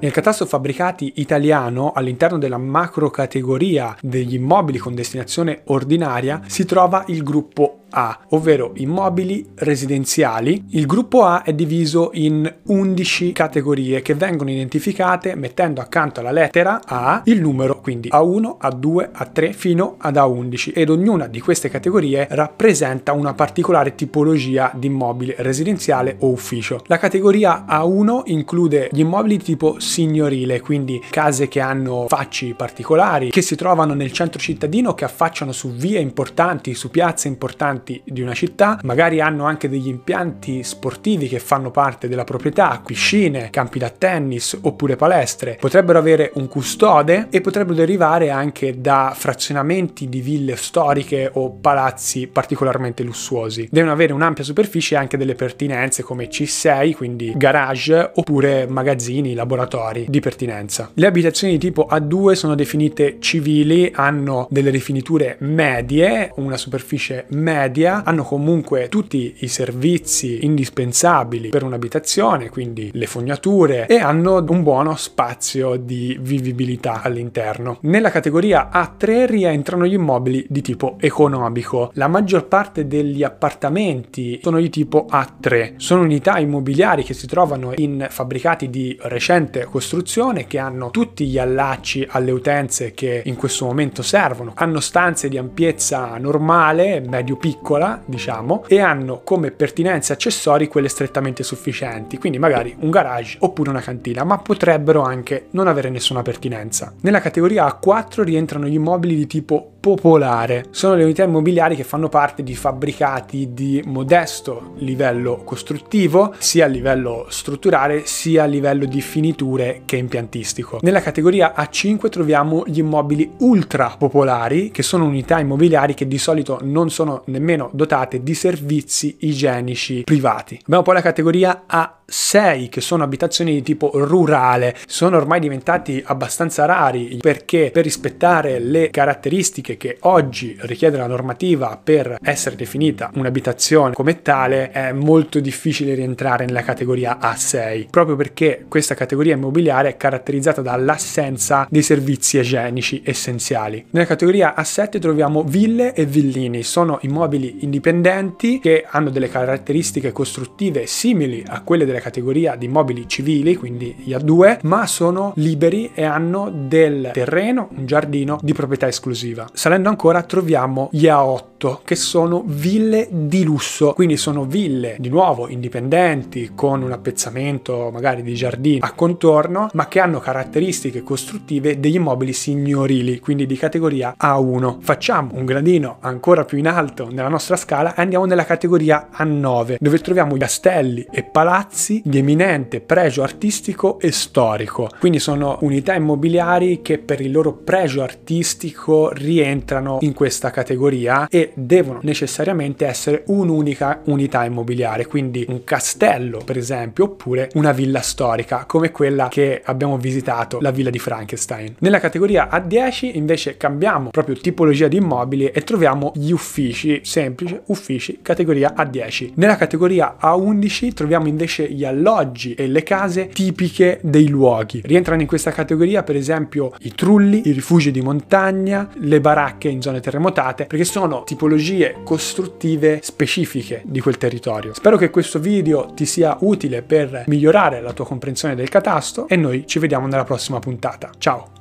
Nel catasto fabbricati italiano, all'interno della macro categoria degli immobili con destinazione ordinaria, si trova il gruppo a, ovvero immobili residenziali. Il gruppo A è diviso in 11 categorie che vengono identificate mettendo accanto alla lettera A il numero, quindi A1, A2, A3 fino ad A11 ed ognuna di queste categorie rappresenta una particolare tipologia di immobile residenziale o ufficio. La categoria A1 include gli immobili tipo signorile, quindi case che hanno facci particolari, che si trovano nel centro cittadino, che affacciano su vie importanti, su piazze importanti importanti di una città, magari hanno anche degli impianti sportivi che fanno parte della proprietà, piscine, campi da tennis oppure palestre, potrebbero avere un custode e potrebbero derivare anche da frazionamenti di ville storiche o palazzi particolarmente lussuosi. Devono avere un'ampia superficie e anche delle pertinenze come C6, quindi garage oppure magazzini, laboratori di pertinenza. Le abitazioni di tipo A2 sono definite civili, hanno delle rifiniture medie, una superficie media media hanno comunque tutti i servizi indispensabili per un'abitazione, quindi le fognature e hanno un buono spazio di vivibilità all'interno. Nella categoria A3 rientrano gli immobili di tipo economico. La maggior parte degli appartamenti sono di tipo A3. Sono unità immobiliari che si trovano in fabbricati di recente costruzione che hanno tutti gli allacci alle utenze che in questo momento servono. Hanno stanze di ampiezza normale, medio piccolo piccola, diciamo, e hanno come pertinenze accessori quelle strettamente sufficienti, quindi magari un garage oppure una cantina, ma potrebbero anche non avere nessuna pertinenza. Nella categoria A4 rientrano gli immobili di tipo popolare. Sono le unità immobiliari che fanno parte di fabbricati di modesto livello costruttivo, sia a livello strutturale sia a livello di finiture che impiantistico. Nella categoria A5 troviamo gli immobili ultra popolari, che sono unità immobiliari che di solito non sono nemmeno dotate di servizi igienici privati. Abbiamo poi la categoria A 6 che sono abitazioni di tipo rurale sono ormai diventati abbastanza rari perché per rispettare le caratteristiche che oggi richiede la normativa per essere definita un'abitazione come tale è molto difficile rientrare nella categoria A6 proprio perché questa categoria immobiliare è caratterizzata dall'assenza dei servizi igienici essenziali. Nella categoria A7 troviamo ville e villini, sono immobili indipendenti che hanno delle caratteristiche costruttive simili a quelle delle categoria di immobili civili, quindi gli A2, ma sono liberi e hanno del terreno, un giardino di proprietà esclusiva. Salendo ancora troviamo gli A8, che sono ville di lusso, quindi sono ville di nuovo indipendenti con un appezzamento magari di giardino a contorno, ma che hanno caratteristiche costruttive degli immobili signorili, quindi di categoria A1. Facciamo un gradino ancora più in alto nella nostra scala e andiamo nella categoria A9, dove troviamo castelli e palazzi di eminente pregio artistico e storico. Quindi sono unità immobiliari che per il loro pregio artistico rientrano in questa categoria e devono necessariamente essere un'unica unità immobiliare, quindi un castello per esempio oppure una villa storica come quella che abbiamo visitato, la villa di Frankenstein. Nella categoria A10 invece cambiamo proprio tipologia di immobili e troviamo gli uffici, semplice uffici, categoria A10. Nella categoria A11 troviamo invece gli alloggi e le case tipiche dei luoghi. Rientrano in questa categoria per esempio i trulli, i rifugi di montagna, le baracche in zone terremotate, perché sono tipologie costruttive specifiche di quel territorio. Spero che questo video ti sia utile per migliorare la tua comprensione del catasto e noi ci vediamo nella prossima puntata. Ciao!